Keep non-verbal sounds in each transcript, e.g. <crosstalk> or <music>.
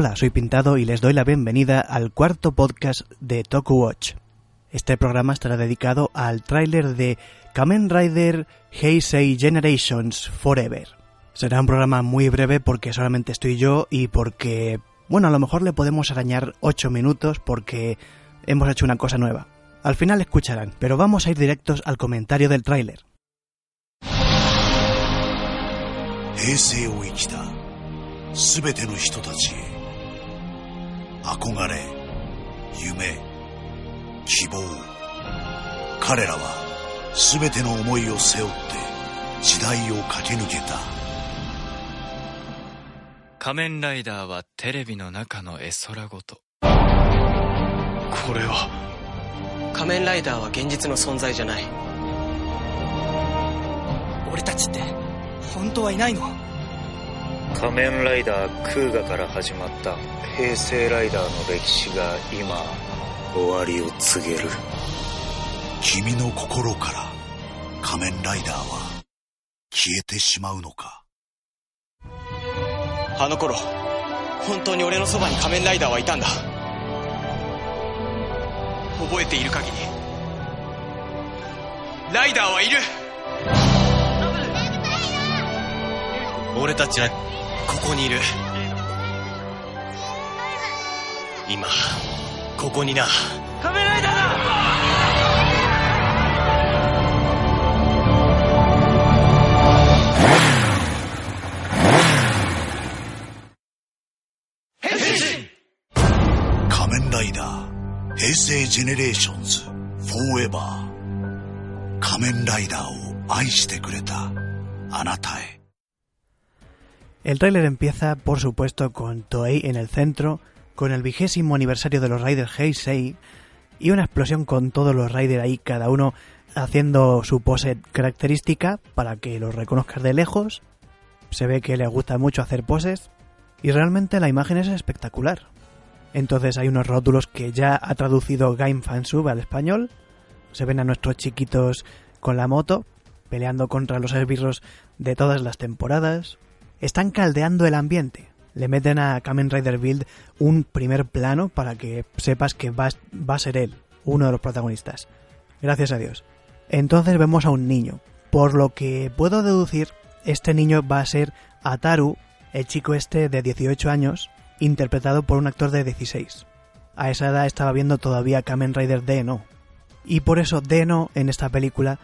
Hola, soy Pintado y les doy la bienvenida al cuarto podcast de Toku Watch. Este programa estará dedicado al tráiler de Kamen Rider Heisei Generations Forever. Será un programa muy breve porque solamente estoy yo y porque, bueno, a lo mejor le podemos arañar 8 minutos porque hemos hecho una cosa nueva. Al final escucharán, pero vamos a ir directos al comentario del tráiler. 平成を生きた全ての人たちへ 憧れ夢希望。彼らは全ての思いを背負って時代を駆け抜けた。仮面ライダーはテレビの中の絵空ごと。これは。仮面ライダーは現実の存在じゃない。俺たちって本当はいないの？仮面ライダークーガから始まった平成ライダーの歴史が今終わりを告げる。君の心から仮面ライダーは消えてしまうのか？あの頃本当に俺のそばに仮面ライダーはいたんだ。覚えている限りライダーはいる俺たちはここにいる。今ここにな。仮面ライダーだ！仮面ライダー平成ジェネレーションズフォーエバー。仮面ライダーを愛してくれたあなたへ El tráiler empieza, por supuesto, con Toei en el centro, con el vigésimo aniversario de los Raiders Heisei y una explosión con todos los Raiders ahí, cada uno haciendo su pose característica para que los reconozcas de lejos. Se ve que les gusta mucho hacer poses y realmente la imagen es espectacular. Entonces hay unos rótulos que ya ha traducido Game Fansub al español. Se ven a nuestros chiquitos con la moto, peleando contra los esbirros de todas las temporadas. Están caldeando el ambiente. Le meten a Kamen Rider Build un primer plano para que sepas que va, va a ser él, uno de los protagonistas. Gracias a Dios. Entonces vemos a un niño. Por lo que puedo deducir, este niño va a ser Ataru, el chico este de 18 años, interpretado por un actor de 16. A esa edad estaba viendo todavía Kamen Rider Deno. Y por eso Deno en esta película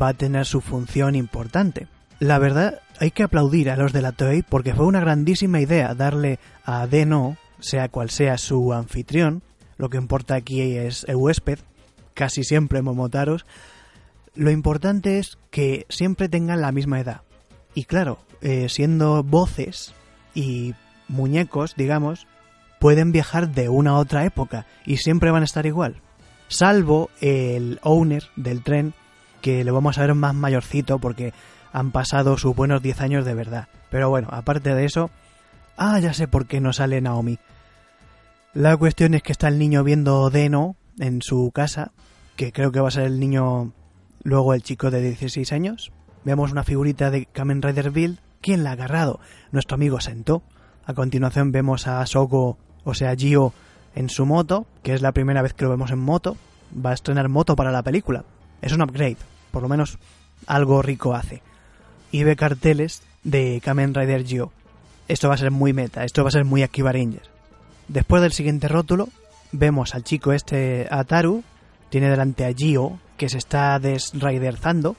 va a tener su función importante. La verdad, hay que aplaudir a los de la Toei porque fue una grandísima idea darle a Deno, sea cual sea su anfitrión, lo que importa aquí es el huésped, casi siempre Momotaros, lo importante es que siempre tengan la misma edad. Y claro, eh, siendo voces y muñecos, digamos, pueden viajar de una a otra época y siempre van a estar igual. Salvo el owner del tren, que lo vamos a ver más mayorcito porque han pasado sus buenos 10 años de verdad. Pero bueno, aparte de eso... Ah, ya sé por qué no sale Naomi. La cuestión es que está el niño viendo Deno en su casa, que creo que va a ser el niño luego el chico de 16 años. Vemos una figurita de Kamen Rider Build. ¿Quién la ha agarrado? Nuestro amigo Sento. A continuación vemos a Soko, o sea, Gio, en su moto, que es la primera vez que lo vemos en moto. Va a estrenar moto para la película. Es un upgrade, por lo menos algo rico hace. Y ve carteles de Kamen Rider Gio. esto va a ser muy meta, esto va a ser muy Akiba Ranger. Después del siguiente rótulo, vemos al chico este Ataru, tiene delante a Gio, que se está desraiderzando,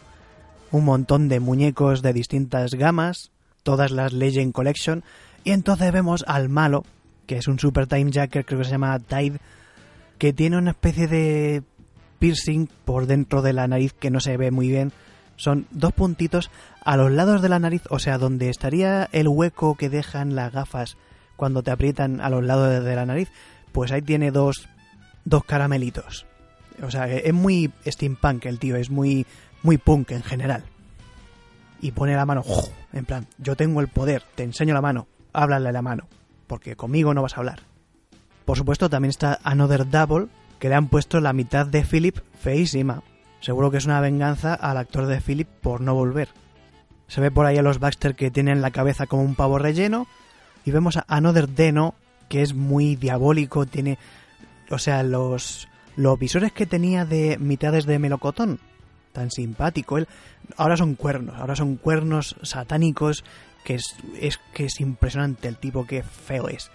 un montón de muñecos de distintas gamas, todas las Legend Collection, y entonces vemos al malo, que es un Super Time Jacker, creo que se llama Tide, que tiene una especie de piercing por dentro de la nariz que no se ve muy bien. Son dos puntitos a los lados de la nariz, o sea, donde estaría el hueco que dejan las gafas cuando te aprietan a los lados de la nariz, pues ahí tiene dos, dos caramelitos. O sea, es muy steampunk el tío, es muy, muy punk en general. Y pone la mano, en plan, yo tengo el poder, te enseño la mano, háblale la mano, porque conmigo no vas a hablar. Por supuesto, también está Another Double, que le han puesto la mitad de Philip feísima. Seguro que es una venganza al actor de Philip por no volver. Se ve por ahí a los Baxter que tienen la cabeza como un pavo relleno. Y vemos a Another Deno, que es muy diabólico, tiene... O sea, los, los visores que tenía de mitades de melocotón. Tan simpático. Él, ahora son cuernos, ahora son cuernos satánicos, que es, es que es impresionante el tipo, que feo es.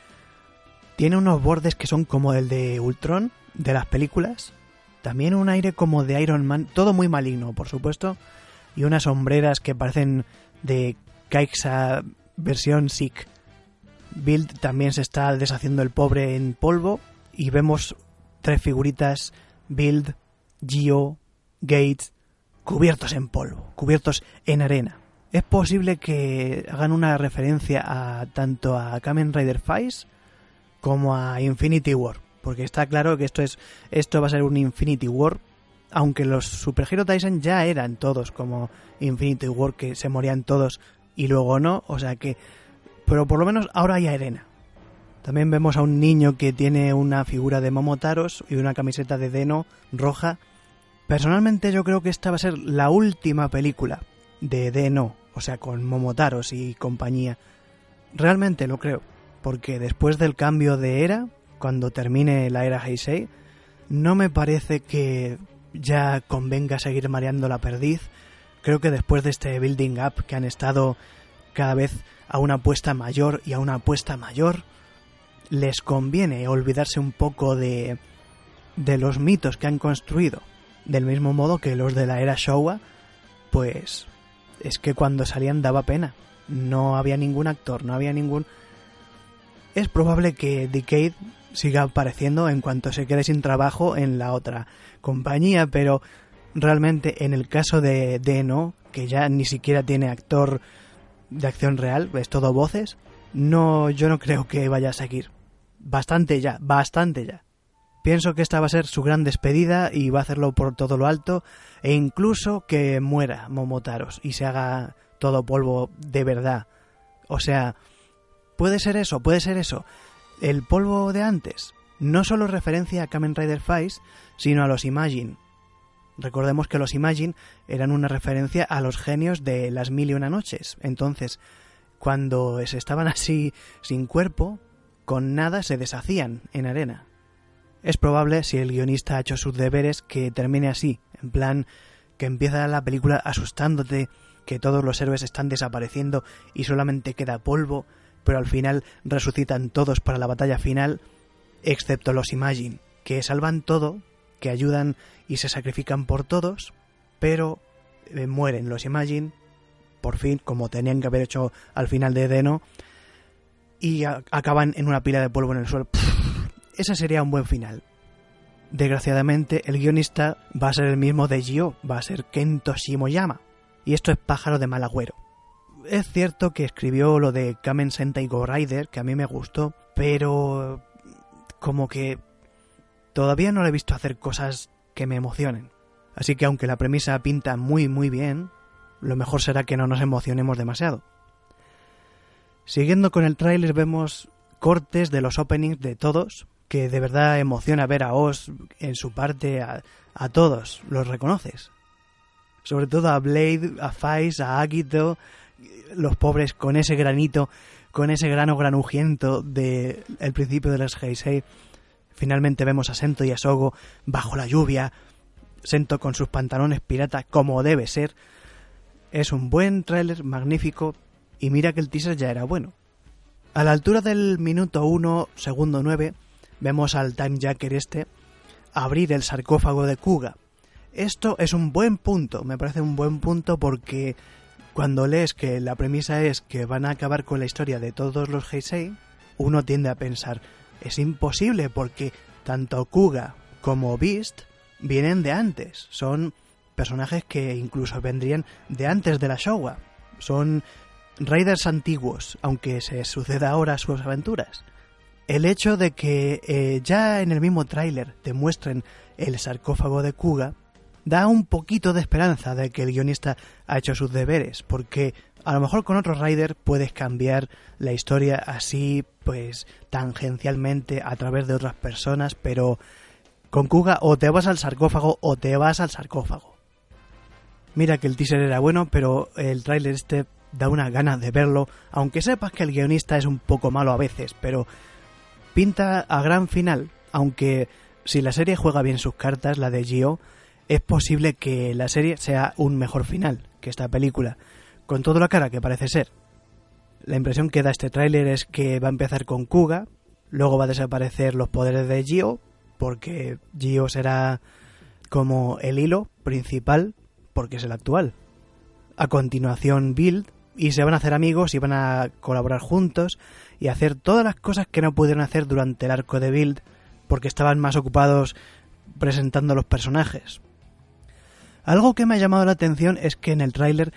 Tiene unos bordes que son como el de Ultron, de las películas. También un aire como de Iron Man, todo muy maligno, por supuesto. Y unas sombreras que parecen de Kaixa versión Sick. Build también se está deshaciendo el pobre en polvo. Y vemos tres figuritas, Build, Gio, Gates, cubiertos en polvo, cubiertos en arena. Es posible que hagan una referencia a tanto a Kamen Rider Fice como a Infinity War, porque está claro que esto es esto va a ser un Infinity War, aunque los Super Hero Tyson ya eran todos como Infinity War que se morían todos y luego no, o sea que pero por lo menos ahora hay arena. También vemos a un niño que tiene una figura de Momotaros y una camiseta de Deno roja. Personalmente yo creo que esta va a ser la última película de Deno, o sea, con Momotaros y compañía. Realmente lo creo porque después del cambio de era, cuando termine la era Heisei, no me parece que ya convenga seguir mareando la perdiz. Creo que después de este building up que han estado cada vez a una apuesta mayor y a una apuesta mayor, les conviene olvidarse un poco de, de los mitos que han construido. Del mismo modo que los de la era Showa, pues es que cuando salían daba pena. No había ningún actor, no había ningún es probable que Decade siga apareciendo en cuanto se quede sin trabajo en la otra compañía, pero realmente en el caso de Deno, que ya ni siquiera tiene actor de acción real, es todo voces, no, yo no creo que vaya a seguir. Bastante ya, bastante ya. Pienso que esta va a ser su gran despedida y va a hacerlo por todo lo alto e incluso que muera Momotaros y se haga todo polvo de verdad. O sea, Puede ser eso, puede ser eso. El polvo de antes no solo referencia a Kamen Rider Fice, sino a los Imagine. Recordemos que los Imagine eran una referencia a los genios de las mil y una noches. Entonces, cuando estaban así sin cuerpo, con nada se deshacían en arena. Es probable, si el guionista ha hecho sus deberes, que termine así, en plan que empieza la película asustándote, que todos los héroes están desapareciendo y solamente queda polvo, pero al final resucitan todos para la batalla final, excepto los Imagine, que salvan todo, que ayudan y se sacrifican por todos, pero eh, mueren los Imagine, por fin, como tenían que haber hecho al final de Deno, y acaban en una pila de polvo en el suelo. ese sería un buen final. Desgraciadamente, el guionista va a ser el mismo de Gio, va a ser Kento Shimoyama, y esto es pájaro de mal agüero es cierto que escribió lo de Kamen Sentai Go Rider, que a mí me gustó, pero como que todavía no le he visto hacer cosas que me emocionen. Así que aunque la premisa pinta muy muy bien, lo mejor será que no nos emocionemos demasiado. Siguiendo con el tráiler vemos cortes de los openings de todos, que de verdad emociona ver a Oz en su parte a, a todos, los reconoces. Sobre todo a Blade, a Faiz, a Agito, los pobres con ese granito, con ese grano granujiento del el principio de las Heisei. Finalmente vemos a Sento y a Sogo bajo la lluvia, Sento con sus pantalones pirata como debe ser. Es un buen tráiler, magnífico, y mira que el teaser ya era bueno. A la altura del minuto 1, segundo 9, vemos al Time Jacker este abrir el sarcófago de Kuga. Esto es un buen punto, me parece un buen punto porque cuando lees que la premisa es que van a acabar con la historia de todos los Heisei, uno tiende a pensar, es imposible porque tanto Kuga como Beast vienen de antes, son personajes que incluso vendrían de antes de la Showa, son raiders antiguos, aunque se suceda ahora sus aventuras. El hecho de que eh, ya en el mismo tráiler te muestren el sarcófago de Kuga da un poquito de esperanza de que el guionista ha hecho sus deberes, porque a lo mejor con otro Rider puedes cambiar la historia así, pues tangencialmente a través de otras personas, pero con Kuga o te vas al sarcófago o te vas al sarcófago. Mira que el teaser era bueno, pero el tráiler este da una gana de verlo, aunque sepas que el guionista es un poco malo a veces, pero pinta a gran final, aunque si la serie juega bien sus cartas, la de Gio, es posible que la serie sea un mejor final que esta película, con toda la cara que parece ser. La impresión que da este tráiler es que va a empezar con Kuga, luego va a desaparecer los poderes de Gio, porque Gio será como el hilo principal, porque es el actual. A continuación Build, y se van a hacer amigos y van a colaborar juntos y hacer todas las cosas que no pudieron hacer durante el arco de Build, porque estaban más ocupados presentando los personajes. Algo que me ha llamado la atención es que en el tráiler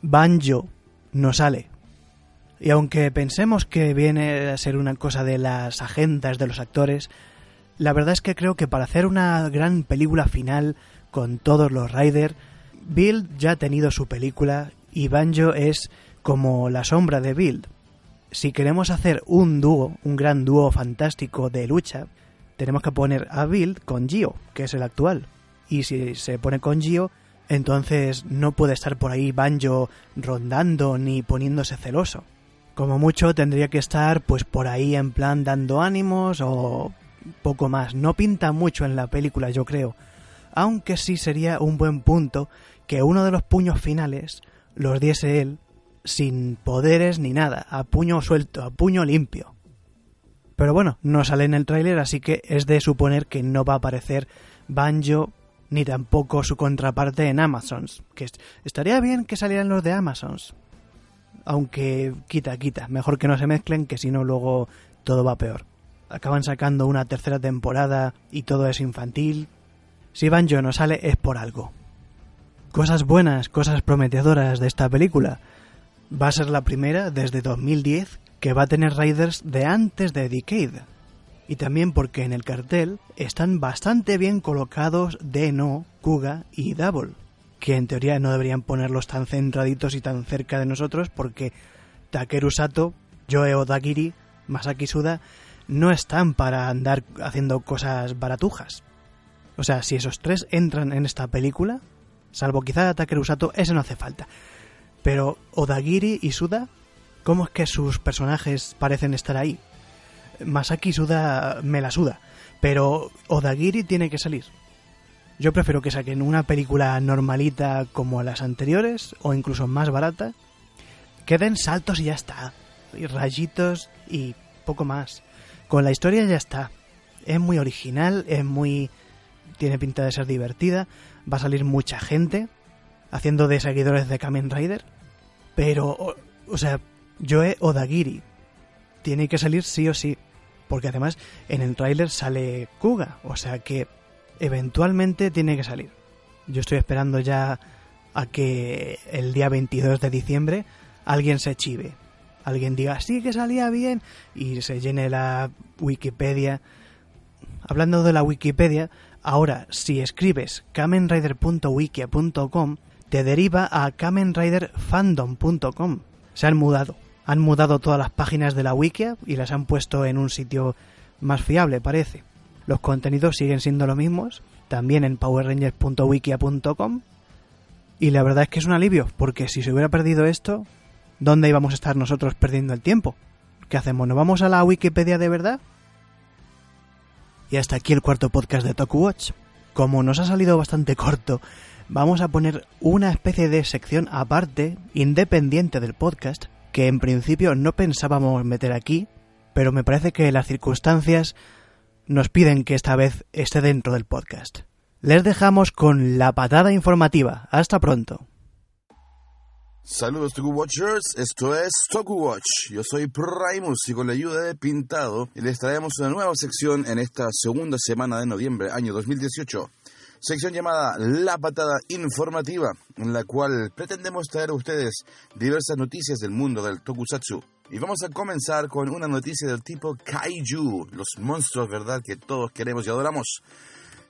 Banjo no sale. Y aunque pensemos que viene a ser una cosa de las agendas de los actores, la verdad es que creo que para hacer una gran película final con todos los Riders, Bill ya ha tenido su película y Banjo es como la sombra de Bill. Si queremos hacer un dúo, un gran dúo fantástico de lucha, tenemos que poner a Bill con Gio, que es el actual y si se pone con Gio, entonces no puede estar por ahí Banjo rondando ni poniéndose celoso. Como mucho tendría que estar pues por ahí en plan dando ánimos o poco más. No pinta mucho en la película, yo creo. Aunque sí sería un buen punto que uno de los puños finales los diese él sin poderes ni nada, a puño suelto, a puño limpio. Pero bueno, no sale en el tráiler, así que es de suponer que no va a aparecer Banjo ni tampoco su contraparte en Amazons, que estaría bien que salieran los de Amazons. Aunque quita, quita, mejor que no se mezclen, que si no luego todo va peor. Acaban sacando una tercera temporada y todo es infantil. Si Banjo no sale es por algo. Cosas buenas, cosas prometedoras de esta película. Va a ser la primera desde 2010 que va a tener Raiders de antes de Decade, y también porque en el cartel están bastante bien colocados Deno, Kuga y Double, que en teoría no deberían ponerlos tan centraditos y tan cerca de nosotros porque Takeru Sato, Joe Odagiri, Masaki Suda no están para andar haciendo cosas baratujas. O sea, si esos tres entran en esta película, salvo quizá Takeru Sato, ese no hace falta. Pero Odagiri y Suda, ¿cómo es que sus personajes parecen estar ahí? Masaki Suda me la suda, pero Odagiri tiene que salir. Yo prefiero que saquen una película normalita como las anteriores, o incluso más barata, que den saltos y ya está, y rayitos y poco más. Con la historia ya está. Es muy original, es muy... tiene pinta de ser divertida, va a salir mucha gente haciendo de seguidores de Kamen Rider, pero, o, o sea, Joe Odagiri, tiene que salir sí o sí. Porque además en el tráiler sale Kuga, o sea que eventualmente tiene que salir. Yo estoy esperando ya a que el día 22 de diciembre alguien se chive. Alguien diga, sí que salía bien y se llene la Wikipedia. Hablando de la Wikipedia, ahora si escribes kamenrider.wikia.com te deriva a kamenriderfandom.com. Se han mudado han mudado todas las páginas de la Wikia y las han puesto en un sitio más fiable, parece. Los contenidos siguen siendo los mismos, también en powerrangers.wikia.com. Y la verdad es que es un alivio, porque si se hubiera perdido esto, ¿dónde íbamos a estar nosotros perdiendo el tiempo? ¿Qué hacemos? ¿Nos vamos a la Wikipedia de verdad? Y hasta aquí el cuarto podcast de TokuWatch. Como nos ha salido bastante <laughs> corto, vamos a poner una especie de sección aparte, independiente del podcast, que en principio no pensábamos meter aquí, pero me parece que las circunstancias nos piden que esta vez esté dentro del podcast. Les dejamos con la patada informativa. Hasta pronto. Saludos Toku Watchers, esto es Toku Watch. Yo soy Primus y con la ayuda de Pintado les traemos una nueva sección en esta segunda semana de noviembre, año 2018. Sección llamada La Patada Informativa, en la cual pretendemos traer a ustedes diversas noticias del mundo del tokusatsu. Y vamos a comenzar con una noticia del tipo Kaiju, los monstruos, ¿verdad?, que todos queremos y adoramos.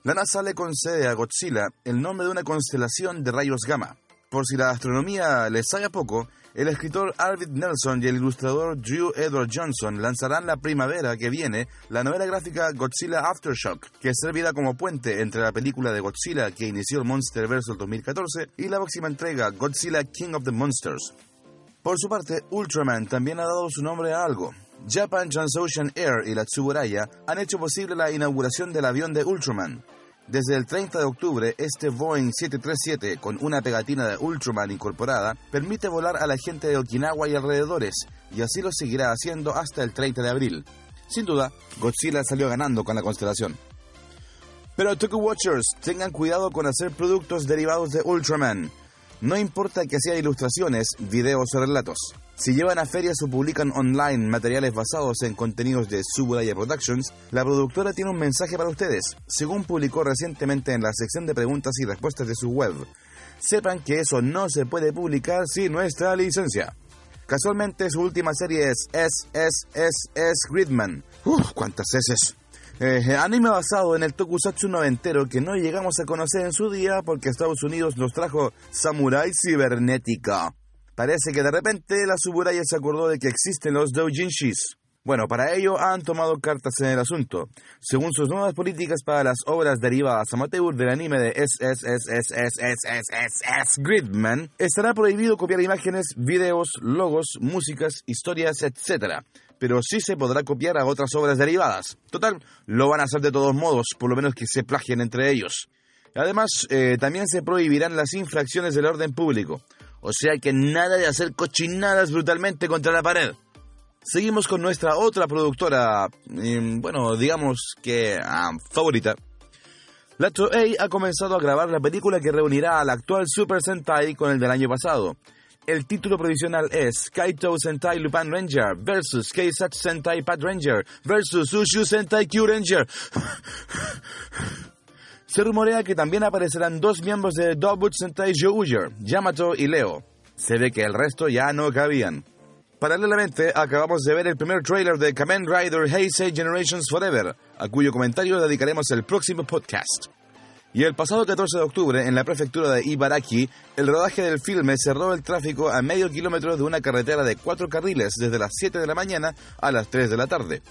La NASA le concede a Godzilla el nombre de una constelación de rayos gamma. Por si la astronomía les sabe poco, el escritor Arvid Nelson y el ilustrador Drew Edward Johnson lanzarán la primavera que viene la novela gráfica Godzilla Aftershock, que servirá como puente entre la película de Godzilla que inició el Monsterverse el 2014 y la próxima entrega Godzilla King of the Monsters. Por su parte, Ultraman también ha dado su nombre a algo. Japan Transocean Air y la Tsuburaya han hecho posible la inauguración del avión de Ultraman. Desde el 30 de octubre, este Boeing 737 con una pegatina de Ultraman incorporada permite volar a la gente de Okinawa y alrededores, y así lo seguirá haciendo hasta el 30 de abril. Sin duda, Godzilla salió ganando con la constelación. Pero Toku Watchers, tengan cuidado con hacer productos derivados de Ultraman. No importa que sean ilustraciones, videos o relatos. Si llevan a ferias o publican online materiales basados en contenidos de Suburaya Productions, la productora tiene un mensaje para ustedes, según publicó recientemente en la sección de preguntas y respuestas de su web. Sepan que eso no se puede publicar sin nuestra licencia. Casualmente su última serie es S, S, S, S Gridman. Uf, cuántas S. Eh, anime basado en el tokusatsu noventero que no llegamos a conocer en su día porque Estados Unidos nos trajo Samurai Cibernética. Parece que de repente la Suburaya se acordó de que existen los doujinshis. Bueno, para ello han tomado cartas en el asunto. Según sus nuevas políticas para las obras derivadas amateur del anime de SSSSSSSS Gridman, estará prohibido copiar imágenes, videos, logos, músicas, historias, etc. Pero sí se podrá copiar a otras obras derivadas. Total, lo van a hacer de todos modos, por lo menos que se plagien entre ellos. Además, eh, también se prohibirán las infracciones del orden público. O sea que nada de hacer cochinadas brutalmente contra la pared. Seguimos con nuestra otra productora, mm, bueno, digamos que favorita. La Toei ha comenzado a grabar la película que reunirá al actual Super Sentai con el del año pasado. El título provisional es Kaito Sentai Lupin Ranger versus Keisatsu Sentai Pat Ranger versus Ushu Sentai Q Ranger. <laughs> Se rumorea que también aparecerán dos miembros de Dobut Sentai Jouger, Yamato y Leo. Se ve que el resto ya no cabían. Paralelamente, acabamos de ver el primer trailer de Kamen Rider Heisei Generations Forever, a cuyo comentario dedicaremos el próximo podcast. Y el pasado 14 de octubre, en la prefectura de Ibaraki, el rodaje del filme cerró el tráfico a medio kilómetro de una carretera de cuatro carriles desde las 7 de la mañana a las 3 de la tarde.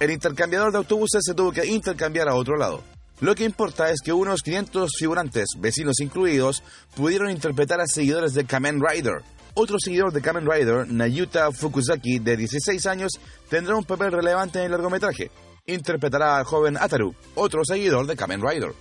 El intercambiador de autobuses se tuvo que intercambiar a otro lado. Lo que importa es que unos 500 figurantes, vecinos incluidos, pudieron interpretar a seguidores de Kamen Rider. Otro seguidor de Kamen Rider, Nayuta Fukuzaki, de 16 años, tendrá un papel relevante en el largometraje. Interpretará al joven Ataru, otro seguidor de Kamen Rider.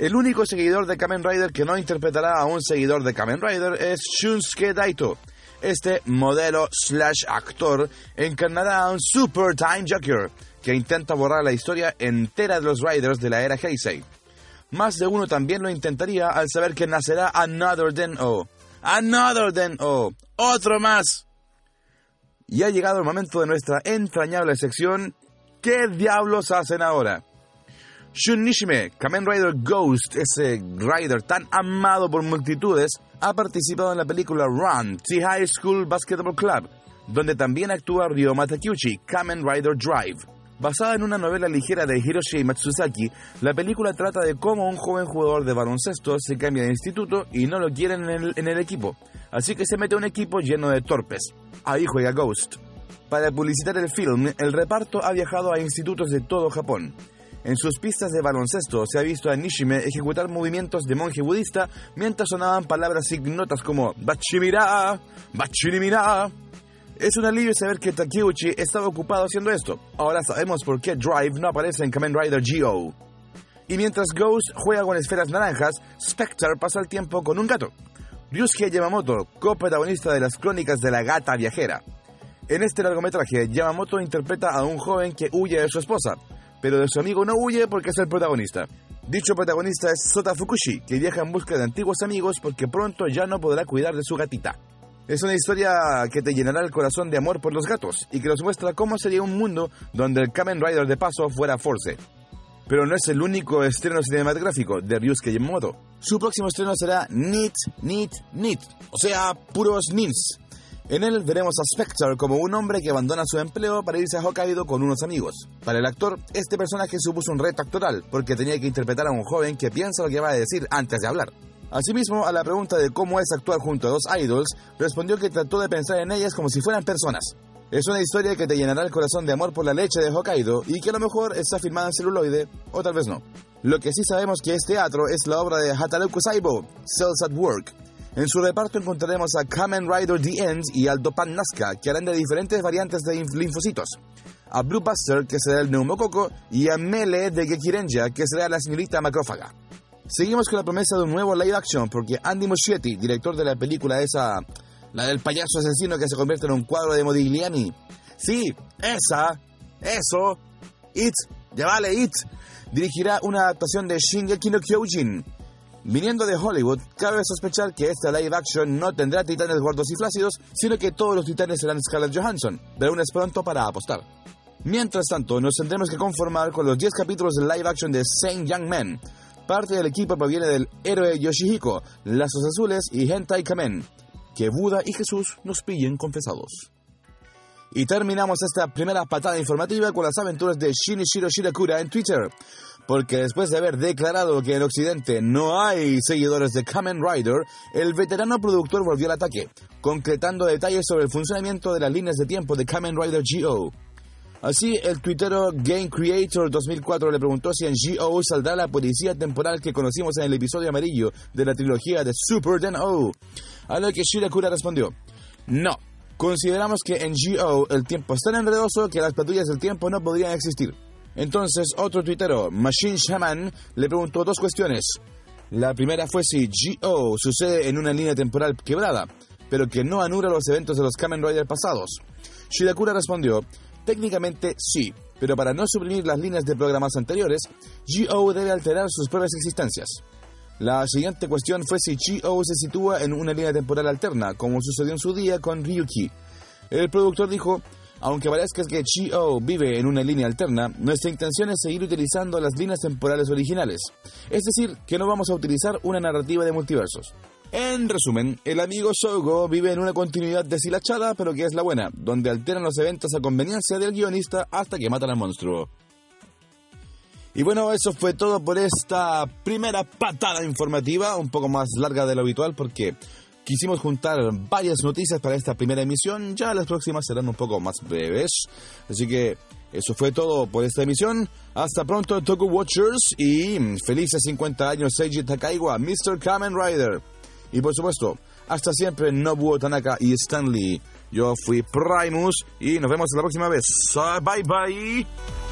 El único seguidor de Kamen Rider que no interpretará a un seguidor de Kamen Rider es Shunsuke Daito. Este modelo slash actor encarnará a un Super Time Joker, que intenta borrar la historia entera de los Riders de la era Heisei. Más de uno también lo intentaría al saber que nacerá Another Den O. Another Den O. Otro más. Y ha llegado el momento de nuestra entrañable sección ¿Qué diablos hacen ahora? Shun Nishime, Kamen Rider Ghost, ese rider tan amado por multitudes, ha participado en la película Run, The High School Basketball Club, donde también actúa Ryoma Takeuchi, Kamen Rider Drive. Basada en una novela ligera de Hiroshi Matsuzaki, la película trata de cómo un joven jugador de baloncesto se cambia de instituto y no lo quieren en el, equipo, así que se mete a un equipo lleno de torpes. Ahí juega Ghost. Para publicitar el film, el reparto ha viajado a institutos de todo Japón. En sus pistas de baloncesto se ha visto a Nishime ejecutar movimientos de monje budista mientras sonaban palabras ignotas como Bachimira, Bachimira es un alivio saber que Takeuchi estaba ocupado haciendo esto. Ahora sabemos por qué Drive no aparece en Kamen Rider Go. Y mientras Ghost juega con esferas naranjas, Spectre pasa el tiempo con un gato. Ryusuke Yamamoto, coprotagonista de las crónicas de la gata viajera. En este largometraje, Yamamoto interpreta a un joven que huye de su esposa, pero de su amigo no huye porque es el protagonista. Dicho protagonista es Sota Fukushi, que viaja en busca de antiguos amigos porque pronto ya no podrá cuidar de su gatita. Es una historia que te llenará el corazón de amor por los gatos y que nos muestra cómo sería un mundo donde el Kamen Rider de paso fuera Force. Pero no es el único estreno cinematográfico de Ryusuke Yamamoto. Su próximo estreno será Nit, Nit, Nit, o sea, puros nins. En él veremos a Spectre como un hombre que abandona su empleo para irse a Hokkaido con unos amigos. Para el actor, este personaje supuso un reto actoral, porque tenía que interpretar a un joven que piensa lo que va a decir antes de hablar. Asimismo, a la pregunta de cómo es actuar junto a dos idols, respondió que trató de pensar en ellas como si fueran personas. Es una historia que te llenará el corazón de amor por la leche de Hokkaido y que a lo mejor está filmada en celuloide, o tal vez no. Lo que sí sabemos que es teatro es la obra de Hataruku Saibo, Cells at Work, en su reparto encontraremos a Kamen Rider The End y al Dopan Nazca, que harán de diferentes variantes de linfocitos. A Blue Buster, que será el neumococo, y a Mele de Gekirenja, que será la señorita macrófaga. Seguimos con la promesa de un nuevo live action, porque Andy Muschietti, director de la película esa, la del payaso asesino que se convierte en un cuadro de Modigliani. Sí, esa, eso, It, ya vale, It, dirigirá una adaptación de Shingeki no Kyojin, Viniendo de Hollywood, cabe sospechar que esta live action no tendrá titanes gordos y flácidos, sino que todos los titanes serán Scarlett Johansson, pero aún es pronto para apostar. Mientras tanto, nos tendremos que conformar con los 10 capítulos de live action de Saint Young Men. Parte del equipo proviene del héroe Yoshihiko, Lazos Azules y Hentai Kamen. Que Buda y Jesús nos pillen confesados. Y terminamos esta primera patada informativa con las aventuras de Shinichiro Shirakura en Twitter porque después de haber declarado que en Occidente no hay seguidores de Kamen Rider, el veterano productor volvió al ataque, concretando detalles sobre el funcionamiento de las líneas de tiempo de Kamen Rider GO. Así, el tuitero Game Creator 2004 le preguntó si en GO saldrá la policía temporal que conocimos en el episodio amarillo de la trilogía de Super Den O. A lo que Shirakura respondió, no, consideramos que en GO el tiempo es tan enredoso que las patrullas del tiempo no podrían existir. Entonces, otro tuitero, Machine Shaman, le preguntó dos cuestiones. La primera fue si GO sucede en una línea temporal quebrada, pero que no anula los eventos de los Kamen Rider pasados. Shirakura respondió, técnicamente sí, pero para no suprimir las líneas de programas anteriores, GO debe alterar sus propias existencias. La siguiente cuestión fue si GO se sitúa en una línea temporal alterna, como sucedió en su día con Ryuki. El productor dijo, aunque parezca que Chi-O vive en una línea alterna, nuestra intención es seguir utilizando las líneas temporales originales. Es decir, que no vamos a utilizar una narrativa de multiversos. En resumen, el amigo Shogo vive en una continuidad deshilachada, pero que es la buena, donde alteran los eventos a conveniencia del guionista hasta que matan al monstruo. Y bueno, eso fue todo por esta primera patada informativa, un poco más larga de lo habitual porque Quisimos juntar varias noticias para esta primera emisión, ya las próximas serán un poco más breves. Así que eso fue todo por esta emisión. Hasta pronto, Toku Watchers, y felices 50 años Seiji Takaiwa, Mr. Kamen Rider. Y por supuesto, hasta siempre Nobuo Tanaka y Stanley. Yo fui Primus y nos vemos la próxima vez. Bye bye.